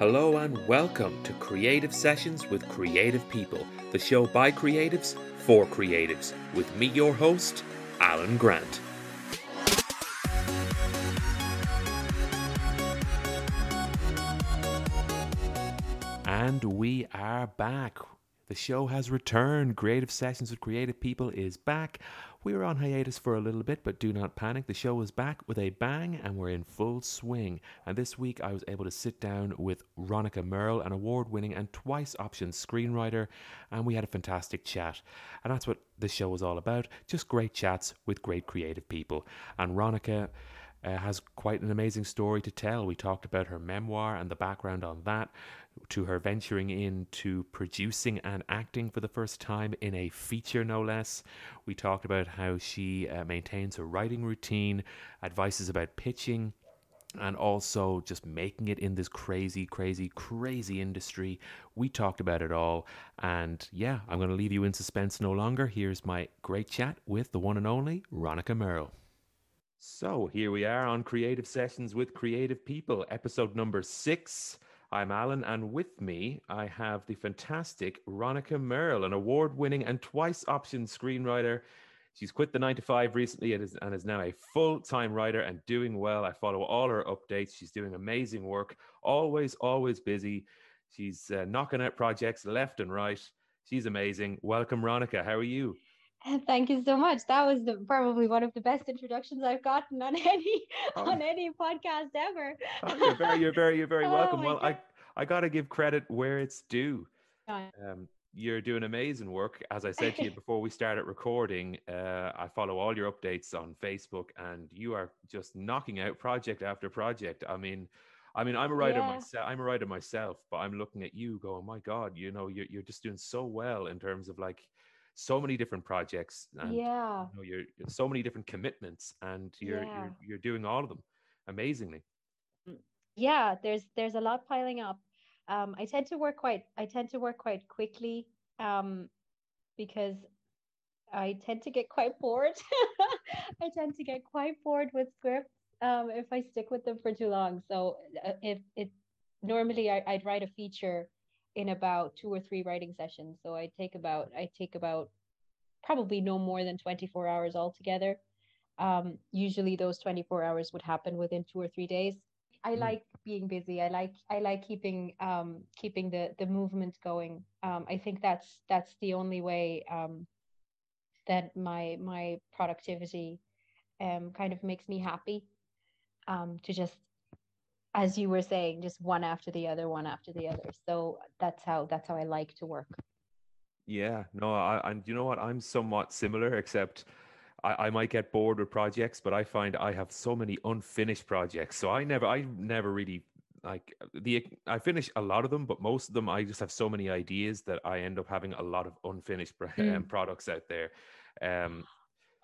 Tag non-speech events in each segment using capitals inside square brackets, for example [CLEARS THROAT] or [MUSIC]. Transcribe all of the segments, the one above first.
Hello and welcome to Creative Sessions with Creative People, the show by creatives for creatives, with me, your host, Alan Grant. And we are back. The show has returned. Creative Sessions with Creative People is back. We were on hiatus for a little bit, but do not panic. The show is back with a bang and we're in full swing. And this week I was able to sit down with Ronica Merle, an award winning and twice optioned screenwriter, and we had a fantastic chat. And that's what this show is all about just great chats with great creative people. And Ronica uh, has quite an amazing story to tell. We talked about her memoir and the background on that, to her venturing into producing and acting for the first time in a feature, no less. We talked about how she uh, maintains her writing routine, advices about pitching. And also just making it in this crazy, crazy, crazy industry. We talked about it all. And yeah, I'm going to leave you in suspense no longer. Here's my great chat with the one and only Ronica Merle. So here we are on Creative Sessions with Creative People, episode number six. I'm Alan, and with me I have the fantastic Ronica Merle, an award-winning and twice optioned screenwriter. She's quit the nine to five recently and is, and is now a full-time writer and doing well. I follow all her updates. She's doing amazing work, always, always busy. She's uh, knocking out projects left and right. She's amazing. Welcome, Ronica. How are you? [LAUGHS] Thank you so much. That was the, probably one of the best introductions I've gotten on [LAUGHS] any oh. on any podcast ever. [LAUGHS] oh, you're very, you're very, you're very oh welcome. Well, God. I I got to give credit where it's due. Um, you're doing amazing work. As I said to you before we started recording, uh, I follow all your updates on Facebook, and you are just knocking out project after project. I mean, I mean, I'm a writer yeah. myself. I'm a writer myself, but I'm looking at you, going, "My God, you know, you're you're just doing so well in terms of like." So many different projects and yeah. you know, you're so many different commitments and you're, yeah. you're you're doing all of them amazingly. Mm, yeah there's there's a lot piling up. Um i tend to work quite i tend to work quite quickly um because i tend to get quite bored. [LAUGHS] I tend to get quite bored with scripts um if i stick with them for too long. So uh, if it normally I, i'd write a feature in about two or three writing sessions. So I take about I take about probably no more than 24 hours altogether. Um, usually those 24 hours would happen within two or three days. I mm. like being busy. I like I like keeping um, keeping the the movement going. Um, I think that's that's the only way um, that my my productivity um, kind of makes me happy. Um, to just as you were saying, just one after the other, one after the other. So that's how that's how I like to work. Yeah, no, I and you know what? I'm somewhat similar, except I, I might get bored with projects, but I find I have so many unfinished projects. So I never, I never really like the I finish a lot of them, but most of them I just have so many ideas that I end up having a lot of unfinished [LAUGHS] mm. products out there. Um,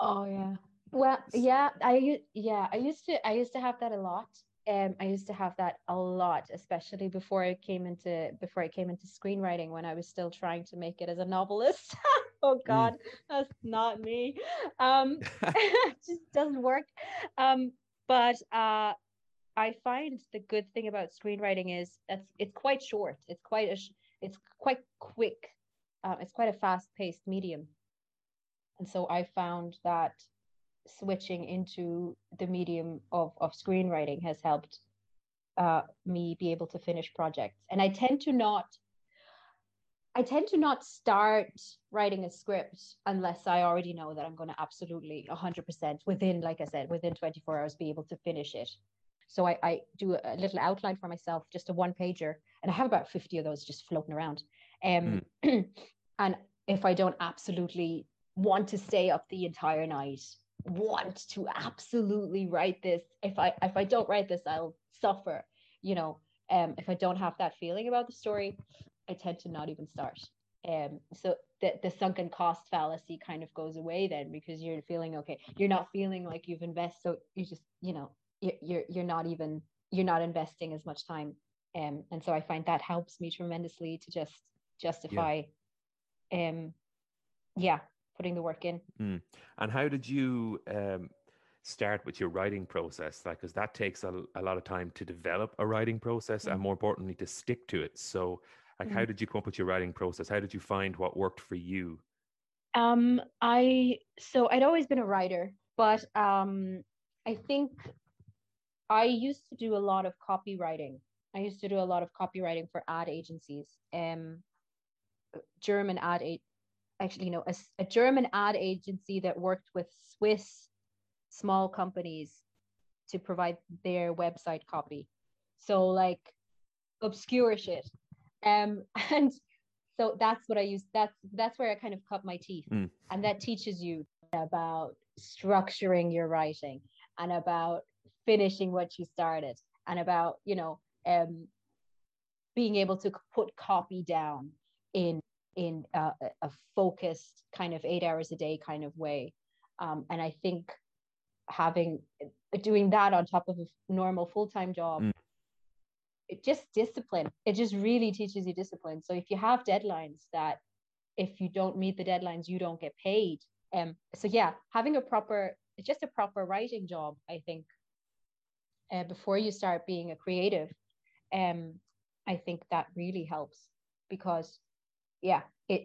oh yeah. Well, yeah, I yeah, I used to I used to have that a lot um, I used to have that a lot, especially before I came into before I came into screenwriting when I was still trying to make it as a novelist. [LAUGHS] oh mm. God, mm. that's not me. Um, [LAUGHS] [LAUGHS] just doesn't work. Um, but uh, I find the good thing about screenwriting is that it's quite short. It's quite a, it's quite quick. Um, it's quite a fast-paced medium, and so I found that switching into the medium of, of screenwriting has helped uh, me be able to finish projects. And I tend to not I tend to not start writing a script unless I already know that I'm going to absolutely 100% within, like I said, within 24 hours be able to finish it. So I, I do a little outline for myself, just a one pager, and I have about 50 of those just floating around. Um, mm. [CLEARS THROAT] and if I don't absolutely want to stay up the entire night want to absolutely write this. If i if i don't write this i'll suffer you know um if i don't have that feeling about the story i tend to not even start. Um so the, the sunken cost fallacy kind of goes away then because you're feeling okay you're not feeling like you've invested so you just you know you're, you're not even you're not investing as much time. Um and so i find that helps me tremendously to just justify yeah. um yeah putting the work in. Mm. And how did you um, start with your writing process? Like, because that takes a, a lot of time to develop a writing process Mm. and more importantly, to stick to it. So, like, how Mm. did you come up with your writing process? How did you find what worked for you? Um, I so I'd always been a writer, but um, I think I used to do a lot of copywriting. I used to do a lot of copywriting for ad agencies. Um, German ad a- actually, you know, a German ad agency that worked with Swiss small companies to provide their website copy. So like obscure shit. Um, [LAUGHS] and so that's what I use. That's that's where I kind of cut my teeth, Mm. and that teaches you about structuring your writing and about finishing what you started and about you know um being able to put copy down in in a, a- focused kind of eight hours a day kind of way. Um, and i think having doing that on top of a normal full-time job Mm. it just discipline it just really teaches you discipline. So if you have deadlines that if you don't meet the deadlines you don't get paid. Um so yeah having a proper just a proper writing job i think uh, before you start being a creative um i think that really helps because yeah it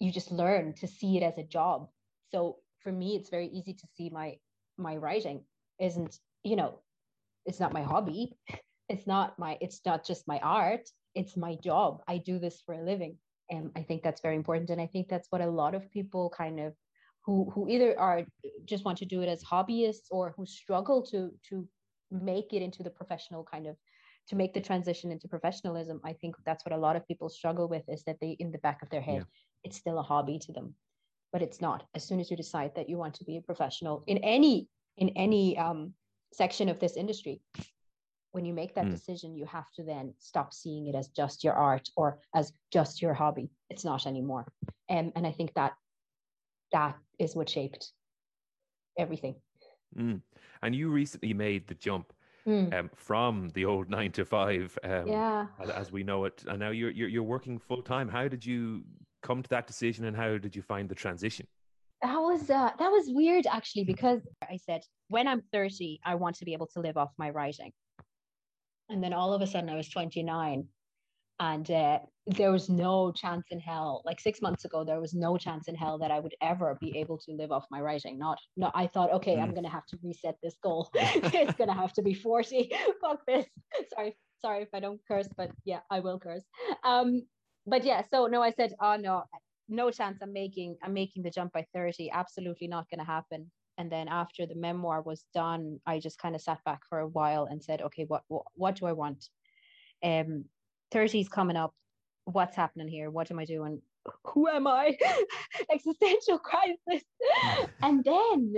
you just learn to see it as a job. So for me it's very easy to see my my writing isn't you know it's not my hobby. [LAUGHS] It's not my it's not just my art. It's my job. I do this for a living. And i think that's very important. And i think that's what a lot of people kind of who who either are just want to do it as hobbyists or who struggle to to make it into the professional kind of to make the transition into professionalism i think that's what a lot of people struggle with is that they in the back of their head Yeah. it's still a hobby to them but it's not as soon as you decide that you want to be a professional in any in any um, section of this industry when you make that Mm. decision you have to then stop seeing it as just your art or as just your hobby it's not anymore um, and i think that that is what shaped everything Mm. And you recently made the jump Mm, um, from the old [LAUGHS] nine to five, um, yeah as, we know it, and now you're you're, you're working full time. How did you come to that decision, and how did you find the transition? that was uh, that was weird actually because I said when I'm 30 I want to be able to live off my writing, and then all of a sudden I was 29, and uh, there was no chance in hell. Like six months ago, there was no chance in hell that I would ever be able to live off my writing. Not, no. I thought, okay, I'm Mm. gonna have to reset this goal. [LAUGHS] [LAUGHS] it's gonna have to be 40. [LAUGHS] Fuck this. Sorry, sorry if I don't curse, but yeah, I will curse. Um, but yeah, so no, I said, oh no, no chance. I'm making, I'm making the jump by 30. Absolutely not gonna happen. And then after the memoir was done, I just kind of sat back for a while and said, okay, what, what, what do I want? Um, 30's coming up. What's happening here? What am I doing? Who am I? [LAUGHS] Existential crisis. and then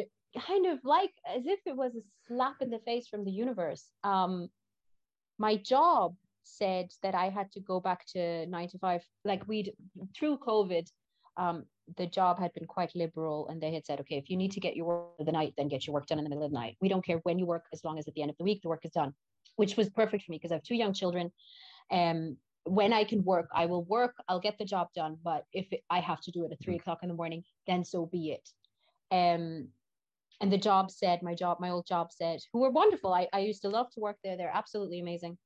kind of like as if it was a slap in the face from the universe. Um, my job said that I had to go back to nine to five. Like we'd through COVID, um, the job had been quite liberal, and they had said, okay, if you need to get your work of the night, then get your work done in the middle of the night. We don't care when you work, as long as at the end of the week the work is done, which was perfect for me because I have two young children. Um, when I can work, I will work. I'll get the job done. But if it, I have to do it at three o'clock in the morning, then so be it. Um, and the job said, my job, my old job said, who were wonderful. I, I used to love to work there. They're absolutely amazing.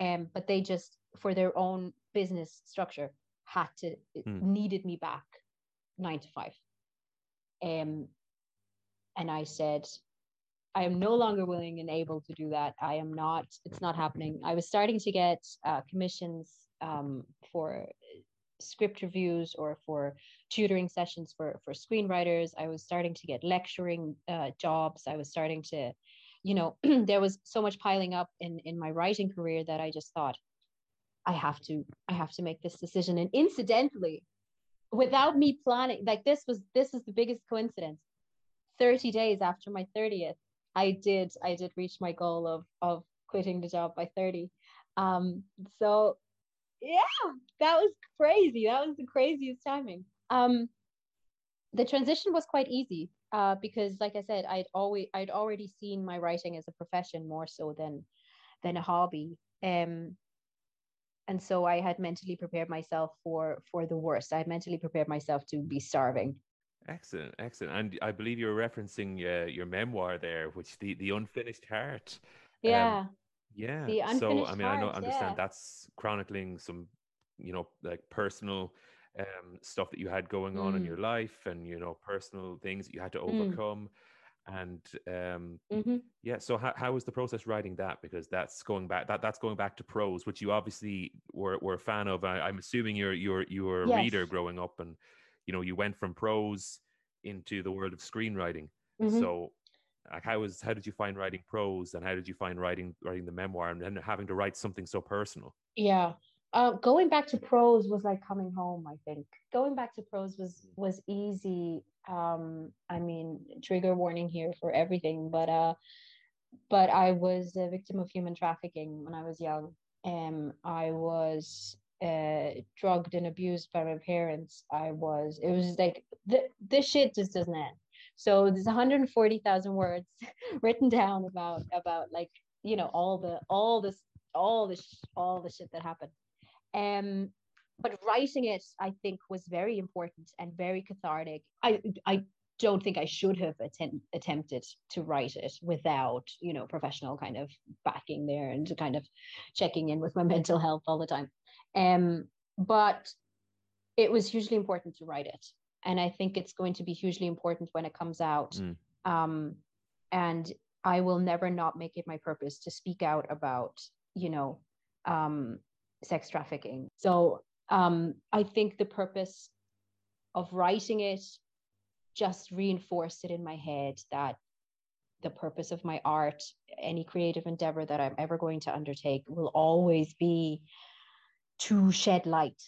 Um, but they just, for their own business structure, had to Hmm. needed me back nine to five. Um, and I said, I am no longer willing and able to do that. I am not, it's not happening. I was starting to get uh, commissions um, for script reviews or for tutoring sessions for, for screenwriters. I was starting to get lecturing uh, jobs. I was starting to, you know, [CLEARS THROAT] there was so much piling up in, in my writing career that I just thought, I have to, I have to make this decision. And incidentally, without me planning, like this was, this is the biggest coincidence. 30 days after my 30th, I did I did reach my goal of of quitting the job by 30. Um so yeah, that was crazy. That was the craziest timing. Um the transition was quite easy uh because like I said I'd always I'd already seen my writing as a profession more so than than a hobby. Um and so I had mentally prepared myself for for the worst. I had mentally prepared myself to be starving Excellent, excellent. And I believe you're referencing uh, your memoir there, which the the unfinished heart. Yeah. Um, yeah. so I mean, heart, I know understand yeah. that's chronicling some, you know, like personal um, stuff that you had going on mm. in your life, and you know, personal things that you had to mm. overcome. Mm. And um, mm-hmm. yeah, so how, how was the process writing that? Because that's going back that that's going back to prose, which you obviously were, were a fan of. I, am assuming you're you're you were a yes. reader growing up, and you know you went from prose into the world of screenwriting. Mm-hmm. So like how was how did you find writing prose and how did you find writing writing the memoir and then having to write something so personal? Yeah. Uh, going back to prose was like coming home i think. Going back to prose was was easy. Um i mean trigger warning here for everything but uh but i was a victim of human trafficking when i was young and i was uh drugged and abused by my parents i was it was like th- this shit just doesn't end so there's 140,000 words [LAUGHS] written down about about like you know all the all this all this all the shit that happened. Um, but writing it, I think, was very important and very cathartic. I I don't think I should have attempt, attempted to write it without, you know, professional kind of backing there and kind of checking in with my [LAUGHS] mental health all the time. Um, but it was hugely important to write it and I think it's going to be hugely important when it comes out. Mm. Um, and I will never not make it my purpose to speak out about, you know, um, sex trafficking. So um, I think the purpose of writing it just reinforced it in my head that the purpose of my art, any creative endeavor that I'm ever going to undertake, will always be to shed light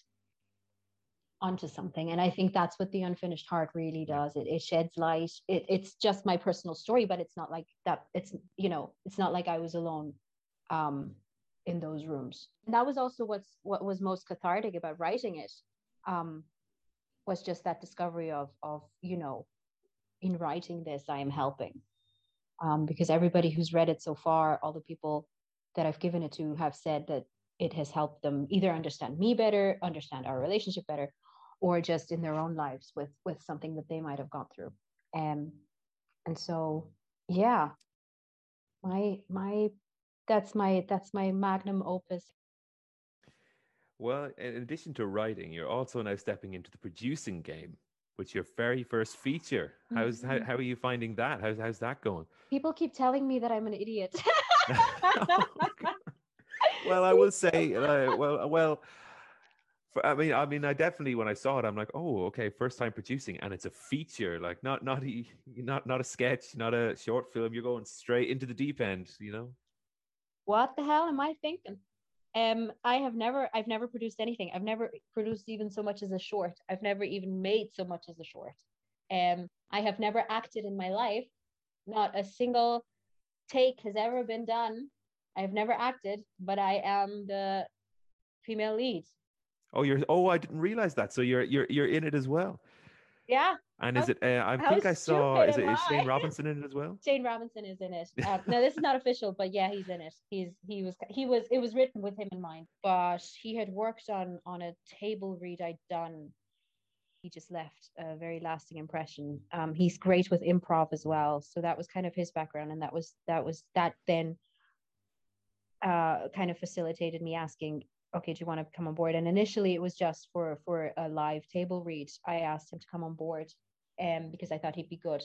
onto something. And i think that's what the unfinished heart really does. It, it sheds light. It, it's just my personal story but it's not like that it's you know it's not like i was alone um in those rooms. And that was also what's what was most cathartic about writing it um was just that discovery of of you know in writing this i am helping. Um because everybody who's read it so far all the people that i've given it to have said that it has helped them either understand me better understand our relationship better or just in their own lives with with something that they might have gone through. Um and so yeah. My my that's my that's my magnum opus well in addition to writing you're also now stepping into the producing game with your very first feature how's mm-hmm. how, how are you finding that how's, how's that going people keep telling me that i'm an idiot oh, [LAUGHS] [LAUGHS] well i will say uh, well well for, I mean, I mean, I definitely when I saw it, I'm like, oh, okay, first time producing, and it's a feature, like not not a not not a sketch, not a short film. You're going straight into the deep end, you know. What the hell am I thinking? Um, I have never, I've never produced anything. I've never produced even so much as a short. I've never even made so much as a short. Um, I have never acted in my life. Not a single take has ever been done. I've never acted, but I am the female lead Oh, you're. Oh, I didn't realize that. So you're you're you're in it as well. Yeah. And is it? Uh, I think I saw. Is it is Shane [LAUGHS] Robinson in it as well? Shane Robinson is in it. [LAUGHS] Uh, no, this is not official, but yeah, he's in it. He's he was he was it was written with him in mind, but he had worked on on a table read I'd done. He just left a very lasting impression. Um, he's great with improv as well, so that was kind of his background, and that was that was that then uh, kind of facilitated me asking okay, do you want to come on board? And initially it was just for for a live table read. I asked him to come on board um, because I thought he'd be good.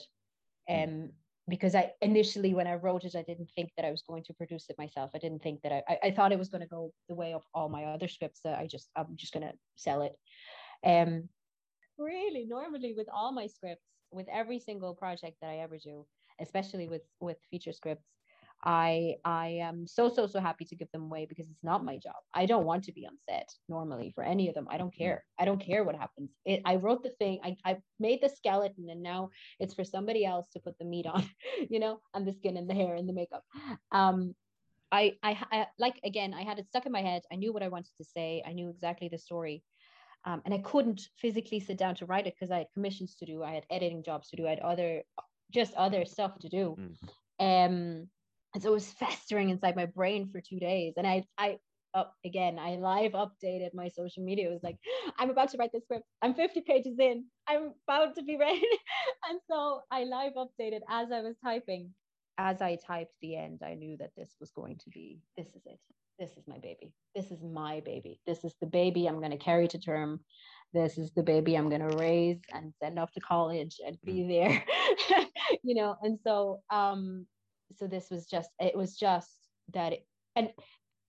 Hmm. Um, because I initially when I wrote it, I didn't think that I was going to produce it myself. I didn't think that I I, I thought it was going to go the way of all my other scripts that I just I'm just gonna sell it. Um really normally with all my scripts, with every single project that I ever do, especially with with feature scripts, I I am so so so happy to give them away because it's not my job. I don't want to be on set normally for any of them. I don't mm-hmm. care. I don't care what happens. It, I wrote the thing. I I made the skeleton, and now it's for somebody else to put the meat on, [LAUGHS] you know, and the skin and the hair and the makeup. Um, I, I I like again. I had it stuck in my head. I knew what I wanted to say. I knew exactly the story. Um, and I couldn't physically sit down to write it because I had commissions to do, I had editing jobs to do, I had other just other stuff to do. Mm. Um, and so it was festering inside my brain for two days and i i up again. I live updated my social media. It was like, [GASPS] I'm about to write this script. I'm 50 pages in. I'm about to be [LAUGHS] ready. and so I live updated as I was typing. As I typed the end, I knew that this was going to be, this is it. This is my baby. This is my baby. This is the baby I'm going to carry to term. This is the baby I'm going to raise and send off to college and be mm. there. [LAUGHS] you know, and so, um, so this was just, it was just that, it, and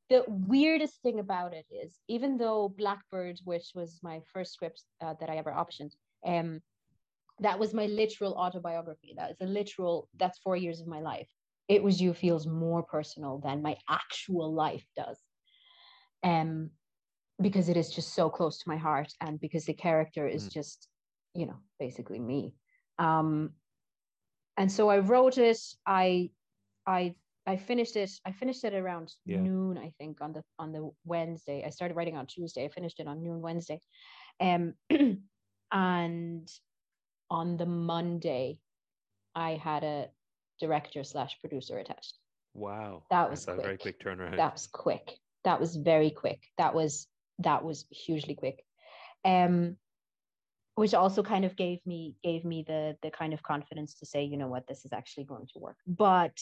the weirdest thing about it is even though blackbird which was my first script uh, that i ever optioned um that was my literal autobiography. That is a literal that's four years of my life. It was you feels more personal than my actual life does. Um because it is just so close to my heart and because the character is mm. just you know basically me. Um and so i wrote it. I i I finished it. I finished it around yeah. noon, I think, on the on the Wednesday. I started writing on Tuesday. I finished it on noon Wednesday, um, [CLEARS THROAT] and on the Monday, I had a director slash producer attached. Wow, that was a very quick turnaround. That was quick. That was very quick. That was that was hugely quick, um, which also kind of gave me gave me the the kind of confidence to say, you know what, this is actually going to work. But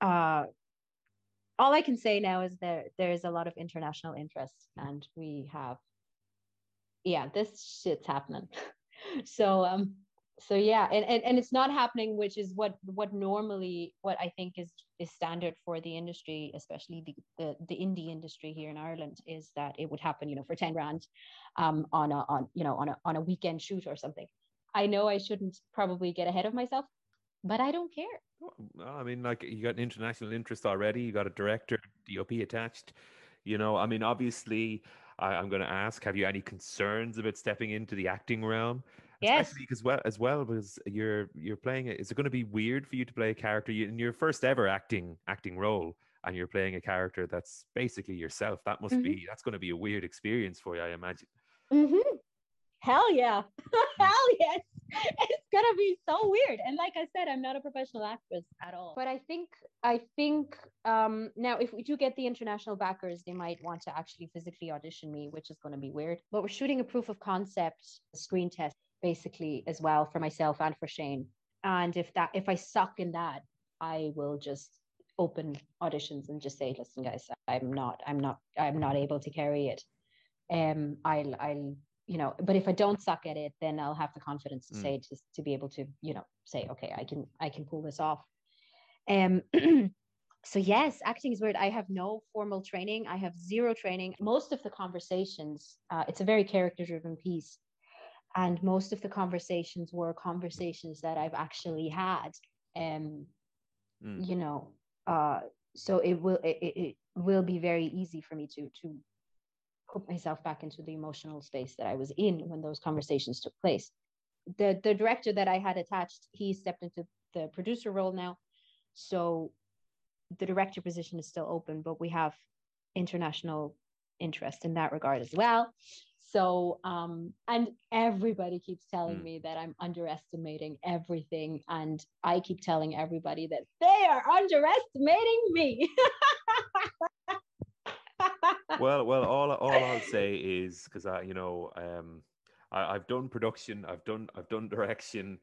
uh, all I can say now is there there's a lot of international interest, and we have, yeah, this shit's happening. [LAUGHS] so um, so yeah, and, and and it's not happening, which is what what normally what I think is is standard for the industry, especially the the, the indie industry here in Ireland, is that it would happen, you know, for ten grand, um, on a on you know on a on a weekend shoot or something. I know I shouldn't probably get ahead of myself, but I don't care. Well, I mean, like you got an international interest already. You got a director, DOP attached. You know, I mean, obviously, I, am going to ask: Have you any concerns about stepping into the acting realm? Yes. Especially because well, as well, because you're you're playing it. Is it going to be weird for you to play a character in your first ever acting acting role, and you're playing a character that's basically yourself? That must mm-hmm. be that's going to be a weird experience for you, I imagine. Mm-hmm. Hell yeah. [LAUGHS] Hell yes. [LAUGHS] It's gonna be so weird. And like I said, I'm not a professional actress at all. But I think I think um now if we do get the international backers, they might want to actually physically audition me, which is gonna be weird. But we're shooting a proof of concept screen test basically as well for myself and for Shane. And if that if I suck in that, I will just open auditions and just say, listen, guys, I'm not, I'm not, I'm not able to carry it. Um, I'll, I'll you know but if i don't suck at it then i'll have the confidence to mm. say to, to be able to you know say okay i can i can pull this off. Um [CLEARS THROAT] so yes acting is weird. I have no formal training. I have zero training. Most of the conversations uh, it's a very character driven piece. And most of the conversations were conversations that i've actually had um mm. you know uh so it will it, it will be very easy for me to to put myself back into the emotional space that I was in when those conversations took place. The the director that I had attached, he stepped into the producer role now. So the director position is still open, but we have international interest in that regard as well. So, um, and everybody keeps telling mm. me that I'm underestimating everything. And I keep telling everybody that they are underestimating me. [LAUGHS] well, well, all all I'll say is because I, you know, um, I, have done production, I've done I've done direction,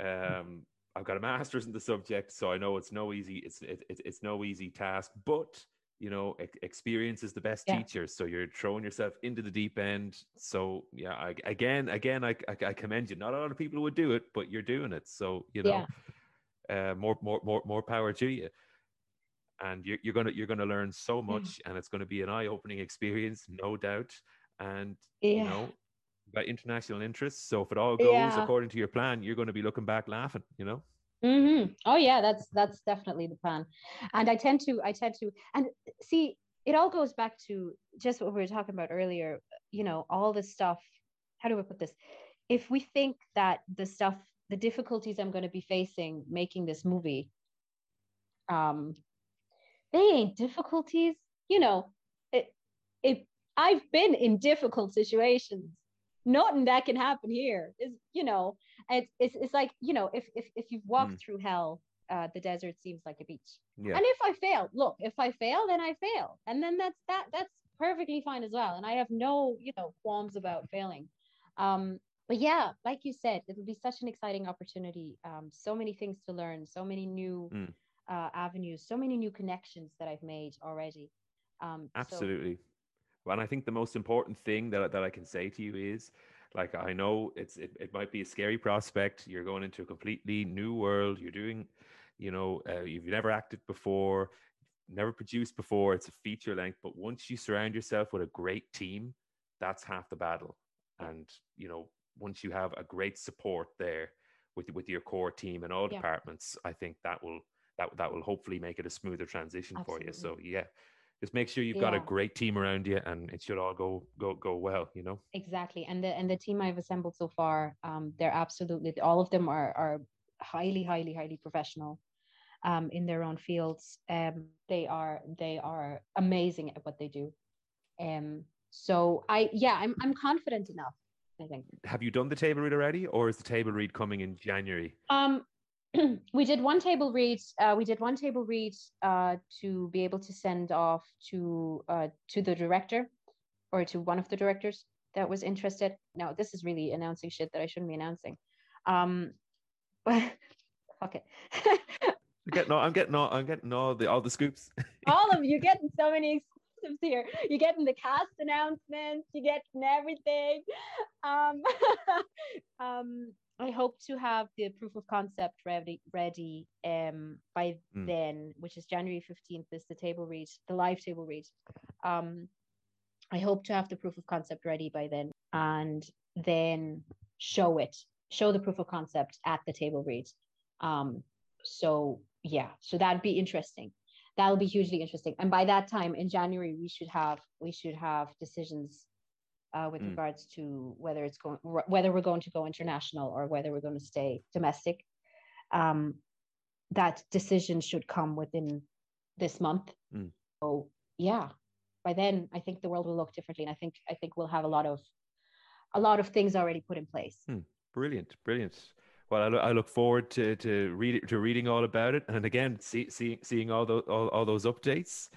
um, I've got a master's in the subject, so I know it's no easy it's it, it it's no easy task, but you know experience is the best yeah. teacher so you're throwing yourself into the deep end so yeah I, again again I, I, I commend you not a lot of people would do it but you're doing it so you know yeah. uh, more more more more power to you and you're, you're gonna you're gonna learn so much mm. and it's going to be an eye-opening experience no doubt and yeah. you know about international interests so if it all goes yeah. according to your plan you're going to be looking back laughing you know mm-hmm. oh yeah that's that's definitely the plan and i tend to i tend to and see it all goes back to just what we were talking about earlier you know all this stuff how do i put this if we think that the stuff the difficulties i'm going to be facing making this movie um they ain't difficulties. You know, it, it, I've been in difficult situations. Nothing that can happen here is, you know, it's, it's, it's like, you know, if, if, if you've walked mm. through hell uh, the desert seems like a beach. Yeah. And if I fail, look, if I fail, then I fail, and then that's that that's perfectly fine as well. And I have no you know qualms about failing. Um, but yeah, like you said, it'll be such an exciting opportunity. Um, so many things to learn, so many new Mm. Uh, avenues, so many new connections that I've made already. Um, so- Absolutely. Well, and I think the most important thing that that I can say to you is, like, I know it's it, it might be a scary prospect. You're going into a completely new world. You're doing, you know, uh, you've never acted before, never produced before. It's a feature length, but once you surround yourself with a great team, that's half the battle. And you know, once you have a great support there with with your core team and all Yeah. departments, I think that will that that will hopefully make it a smoother transition for you. So yeah, just make sure you've got a great team around you, and it should all go go go well. You know. Exactly. And the and the team I've assembled so far, um, they're absolutely all of them are are highly, highly, highly professional um in their own fields. Um they are they are amazing at what they do. Um so I yeah, I'm I'm confident enough, I think. Have you done the table read already, or is the table read coming in January? Um [CLEARS THROAT] we did one table read uh, we did one table read uh, to be able to send off to uh, to the director or to one of the directors that was interested. Now this is really announcing shit that i shouldn't be announcing. Um [LAUGHS] fuck it. I'm getting all, I'm getting all, I'm getting all the all the scoops. [LAUGHS] all of you getting so many exclusives here. You're getting the cast announcements you're getting everything. Um [LAUGHS] um i hope to have the proof of concept ready ready um by Mm. then which is january 15th is the table read the live table read. Um i hope to have the proof of concept ready by then and then show it show the proof of concept at the table read. Um so yeah so that'd be interesting. That'll be hugely interesting. And by that time in january we should have we should have decisions uh, with Mm. regards to whether it's going wh- whether we're going to go international or whether we're going to stay domestic um that decision should come within this month Mm. so yeah by then i think the world will look differently and i think i think we'll have a lot of a lot of things already put in place Brilliant, brilliant. Well, I, lo- I look forward to to read to reading all about it, and again, see, see, seeing all those all, all those updates.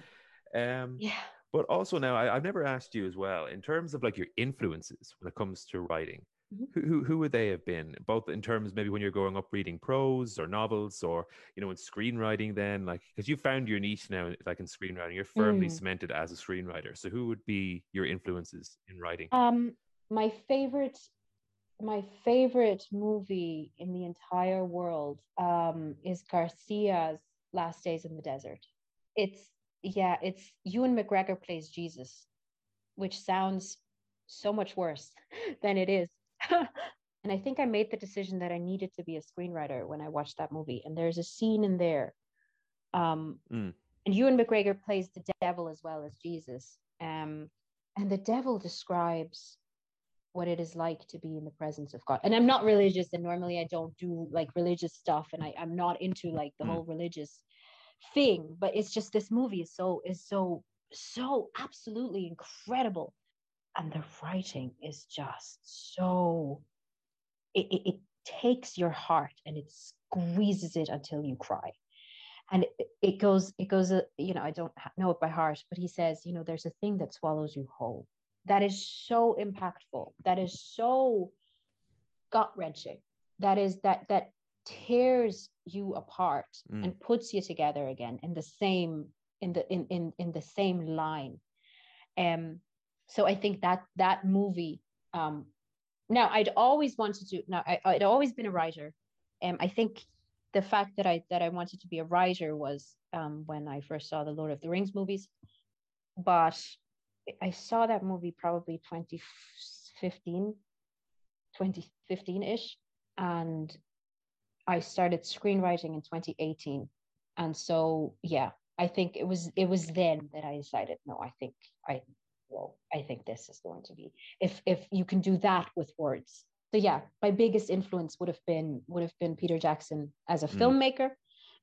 Um, yeah but also now, I, I've never asked you as well in terms of like your influences when it comes to writing. Mhm. Who, who who would they have been? Both in terms maybe when you're growing up reading prose or novels, or you know in screenwriting. Then like because you found your niche now, like in screenwriting, you're firmly Mm. cemented as a screenwriter. So who would be your influences in writing? Um, my favorite, my favorite movie in the entire world um, is Garcia's Last Days in the Desert. It's yeah, it's Ewan McGregor plays Jesus, which sounds so much worse [LAUGHS] than it is. [LAUGHS] and I think I made the decision that I needed to be a screenwriter when I watched that movie. And there's a scene in there. Um, Mm. and Ewan McGregor plays the devil as well as Jesus. Um, and the devil describes what it is like to be in the presence of God. And I'm not religious, and normally I don't do like religious stuff, and I, I'm not into like the Mm. whole religious thing. But it's just this movie is so is so so absolutely incredible, and the writing is just so it, it, it takes your heart and it squeezes it until you cry. And it, it goes it goes uh, you know i don't know it by heart but he says you know there's a thing that swallows you whole. That is so impactful. That is so gut wrenching that is that that tears you apart Mm. and puts you together again in the same in the in in, in the same line. Um so i think that that movie um now i'd always wanted to now I, i'd always been a writer. Um i think the fact that i that i wanted to be a writer was um when i first saw the lord of the rings movies. But i saw that movie probably 2015 2015-ish and i started screenwriting in 2018 and so yeah i think it was it was then that i decided no i think i well i think this is going to be if if you can do that with words so yeah my biggest influence would have been would have been peter jackson as a Mm. filmmaker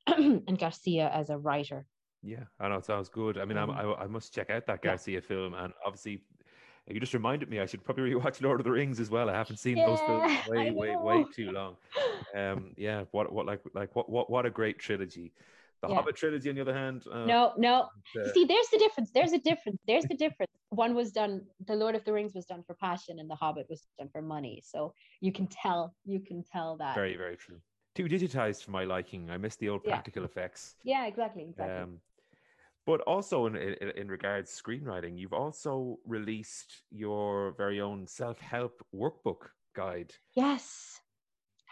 [CLEARS THROAT] and garcia as a writer Yeah, I know it sounds good. I mean, Mm. I I must check out that Yeah. Garcia film, and obviously, You just reminded me I should probably rewatch [LAUGHS] Lord of the Rings as well. I haven't seen yeah, those films [LAUGHS] way, way, way too long. [LAUGHS] Um, yeah, what, what, like, like, what, what, what a great trilogy. The yeah. Hobbit trilogy, on the other hand. Uh, no, no. Uh, See, there's the difference. There's a difference. There's the difference. One was done. The Lord of the Rings was done for passion, and The Hobbit was done for money. So you can tell. You can tell that. Very, very true. Too digitized for my liking. I miss the old practical yeah. effects. Yeah, exactly. Exactly. Um, but also in, in, in regards screenwriting, you've also released your very own self help workbook guide. Yes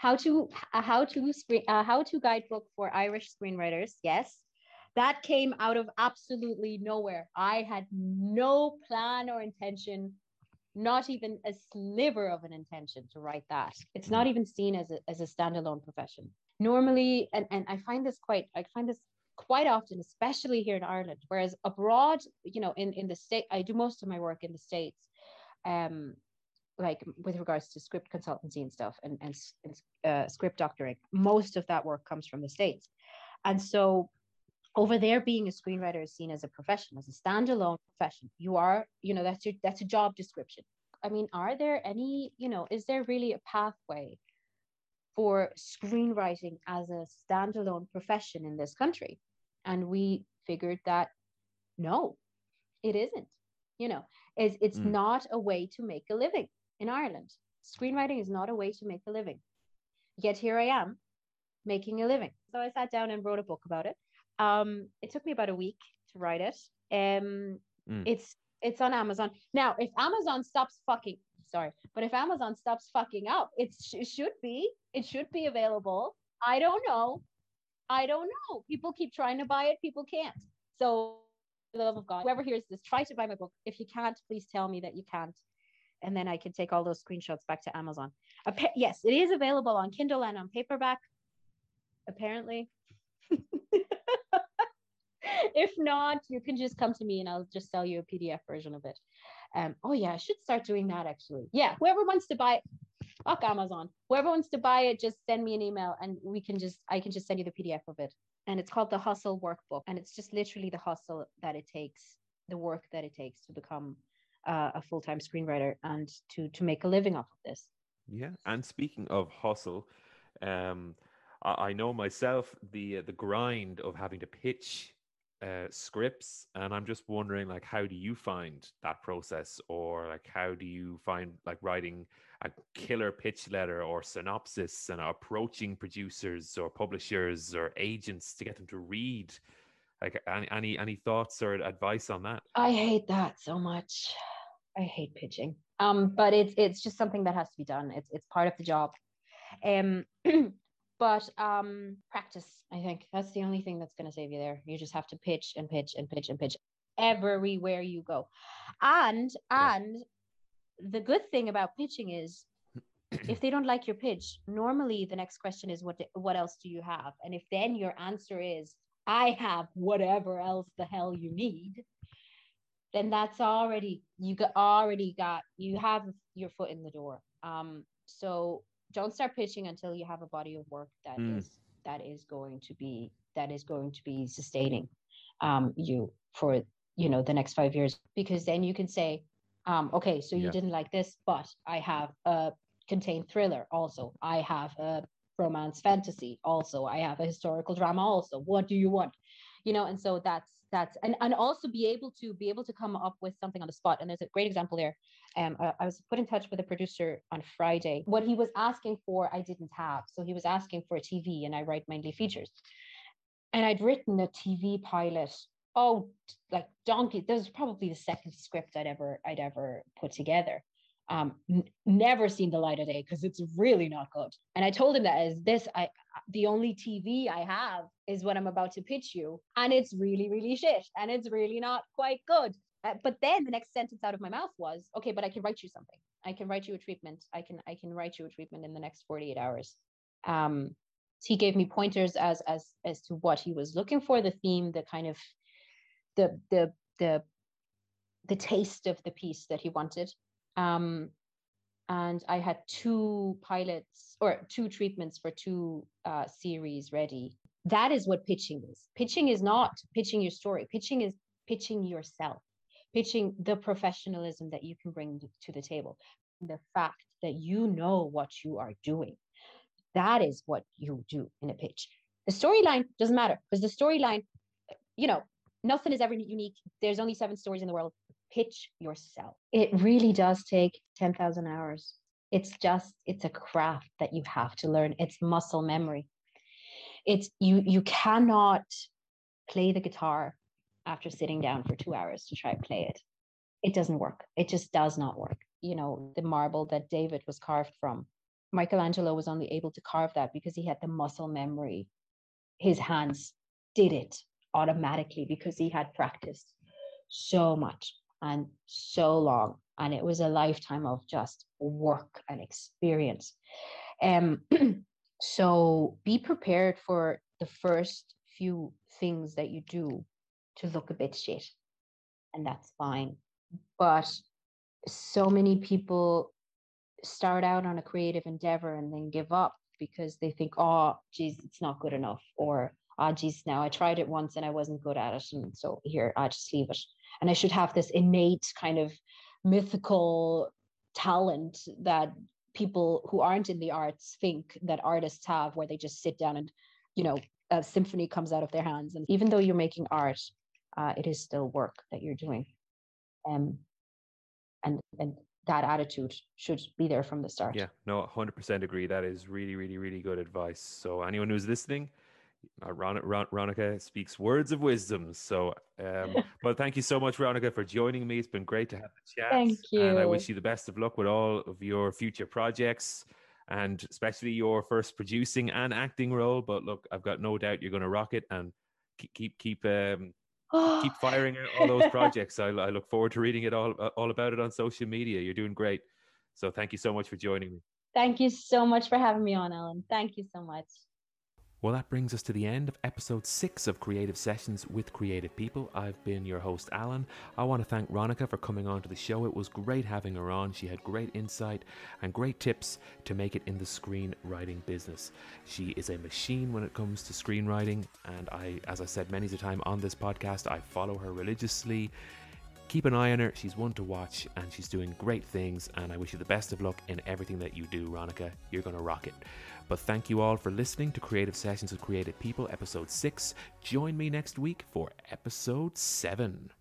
how to uh, how to screen uh, how to guidebook for Irish screenwriters. Yes, that came out of absolutely nowhere. I had no plan or intention, not even a sliver of an intention to write that. It's not mm. even seen as a as a standalone profession. Normally, and and I find this quite I find this quite often, especially here in Ireland. Whereas abroad, you know, in in the state, I do most of my work in the states. Um, like with regards to script consultancy and stuff and, and, and uh, script doctoring most of that work comes from the states and so over there being a screenwriter is seen as a profession as a standalone profession you are you know that's your that's a job description i mean are there any you know is there really a pathway for screenwriting as a standalone profession in this country and we figured that no it isn't you know it's, it's mm. not a way to make a living in Ireland. Screenwriting is not a way to make a living. Yet here I am making a living. So I sat down and wrote a book about it. Um, it took me about a week to write it. Um, mm. It's it's on Amazon now. If Amazon stops fucking, sorry, but if Amazon stops fucking up, it, sh- it should be it should be available. I don't know. I don't know. People keep trying to buy it. People can't. So, the love of God, whoever hears this, try to buy my book. If you can't, please tell me that you can't and then I can take all those screenshots back to Amazon. yes, it is available on Kindle and on paperback, apparently. [LAUGHS] if not, you can just come to me and I'll just sell you a PDF version of it. Um, oh yeah, I should start doing that actually. Yeah, whoever wants to buy fuck Amazon. Whoever wants to buy it, just send me an email and we can just I can just send you the PDF of it. And it's called the Hustle Workbook, and it's just literally the hustle that it takes, the work that it takes to become uh, a full time screenwriter and to to make a living off of this. Yeah, and speaking of hustle, um, I, I know myself the uh, the grind of having to pitch uh, scripts, and I'm just wondering, like, how do you find that process, or like, how do you find like writing a killer pitch letter or synopsis and approaching producers or publishers or agents to get them to read? Like, any any, any thoughts or advice on that? I hate that so much. I hate pitching. Um, but it's it's just something that has to be done. It's it's part of the job. Um, [CLEARS THROAT] but um, practice. I think that's the only thing that's going to save you there. You just have to pitch and pitch and pitch and pitch everywhere you go. And and the good thing about pitching is [CLEARS THROAT] if they don't like your pitch, normally the next question is what what else do you have? And if then your answer is I have whatever else the hell you need, then that's already you got already got you have your foot in the door. Um, so don't start pitching until you have a body of work that mm. is that is going to be that is going to be sustaining um, you for you know the next five years. Because then you can say um, okay so you yeah. didn't like this but i have a contained thriller also. I have a romance fantasy also. I have a historical drama also. What do you want? You know and so that's that's and, and also be able to be able to come up with something on the spot. And there's a great example there. Um I, I, was put in touch with a producer on friday. What he was asking for i didn't have. So he was asking for a tv and i write mainly features. And i'd written a tv pilot oh like donkey that was probably the second script i'd ever i'd ever put together. Um n- never seen the light of day because it's really not good. And i told him that as this i the only tv i have is what i'm about to pitch you. And it's really really shit. And it's really not quite good. Uh, but then the next sentence out of my mouth was okay but i can write you something. I can write you a treatment. I can i can write you a treatment in the next 48 hours. Um so he gave me pointers as as as to what he was looking for the theme the kind of the the the the taste of the piece that he wanted. Um, and I had two pilots or two treatments for two uh, series ready. That is what pitching is. Pitching is not pitching your story. Pitching is pitching yourself. pitching the professionalism that you can bring to the table, the fact that you know what you are doing. That is what you do in a pitch. The storyline doesn't matter because the storyline, you know, nothing is ever unique. There's only seven stories in the world. Pitch yourself. It really does take 10,000 hours. It's just, it's a craft that you have to learn. It's muscle memory. It's you, you cannot play the guitar after sitting down for two hours to try to play it. It doesn't work. It just does not work. You know, the marble that David was carved from, Michelangelo was only able to carve that because he had the muscle memory. His hands did it automatically because he had practiced so much and so long. And it was a lifetime of just work and experience. Um, [CLEARS THROAT] so be prepared for the first few things that you do to look a bit shit. And that's fine. But so many people start out on a creative endeavor and then give up because they think, oh, geez, it's not good enough. Or, ah, oh, geez, now I tried it once and I wasn't good at it. And so here, I just leave it. And I should have this innate kind of mythical talent that people who aren't in the arts think that artists have, where they just sit down and, you know, a symphony comes out of their hands. And even though you're making art, uh, it is still work that you're doing. Um, and and that attitude should be there from the start. Yeah, no, 100% agree. That is really, really, really good advice. So anyone who's listening, uh, Ron, Ron, Ronica speaks words of wisdom. So, um, [LAUGHS] but thank you so much, Ronica, for joining me. It's been great to have the chat. Thank you. And I wish you the best of luck with all of your future projects and especially your first producing and acting role. But look, I've got no doubt you're going to rock it and keep, keep, keep um, keep [SIGHS] firing out all those projects. I, I look forward to reading it all uh, all about it on social media. You're doing great. So thank you so much for joining me. Thank you so much for having me on, Ellen. Thank you so much. Well, that brings us to the end of episode six of Creative Sessions with Creative People. I've been your host, Alan. I want to thank Ronica for coming on to the show. It was great having her on. She had great insight and great tips to make it in the screenwriting business. She is a machine when it comes to screenwriting, and I, as I said many a time on this podcast, I follow her religiously. Keep an eye on her. She's one to watch and she's doing great things. And I wish you the best of luck in everything that you do, Ronica. You're going to rock it. But thank you all for listening to Creative Sessions with Creative People, episode 6. Join me next week for episode 7.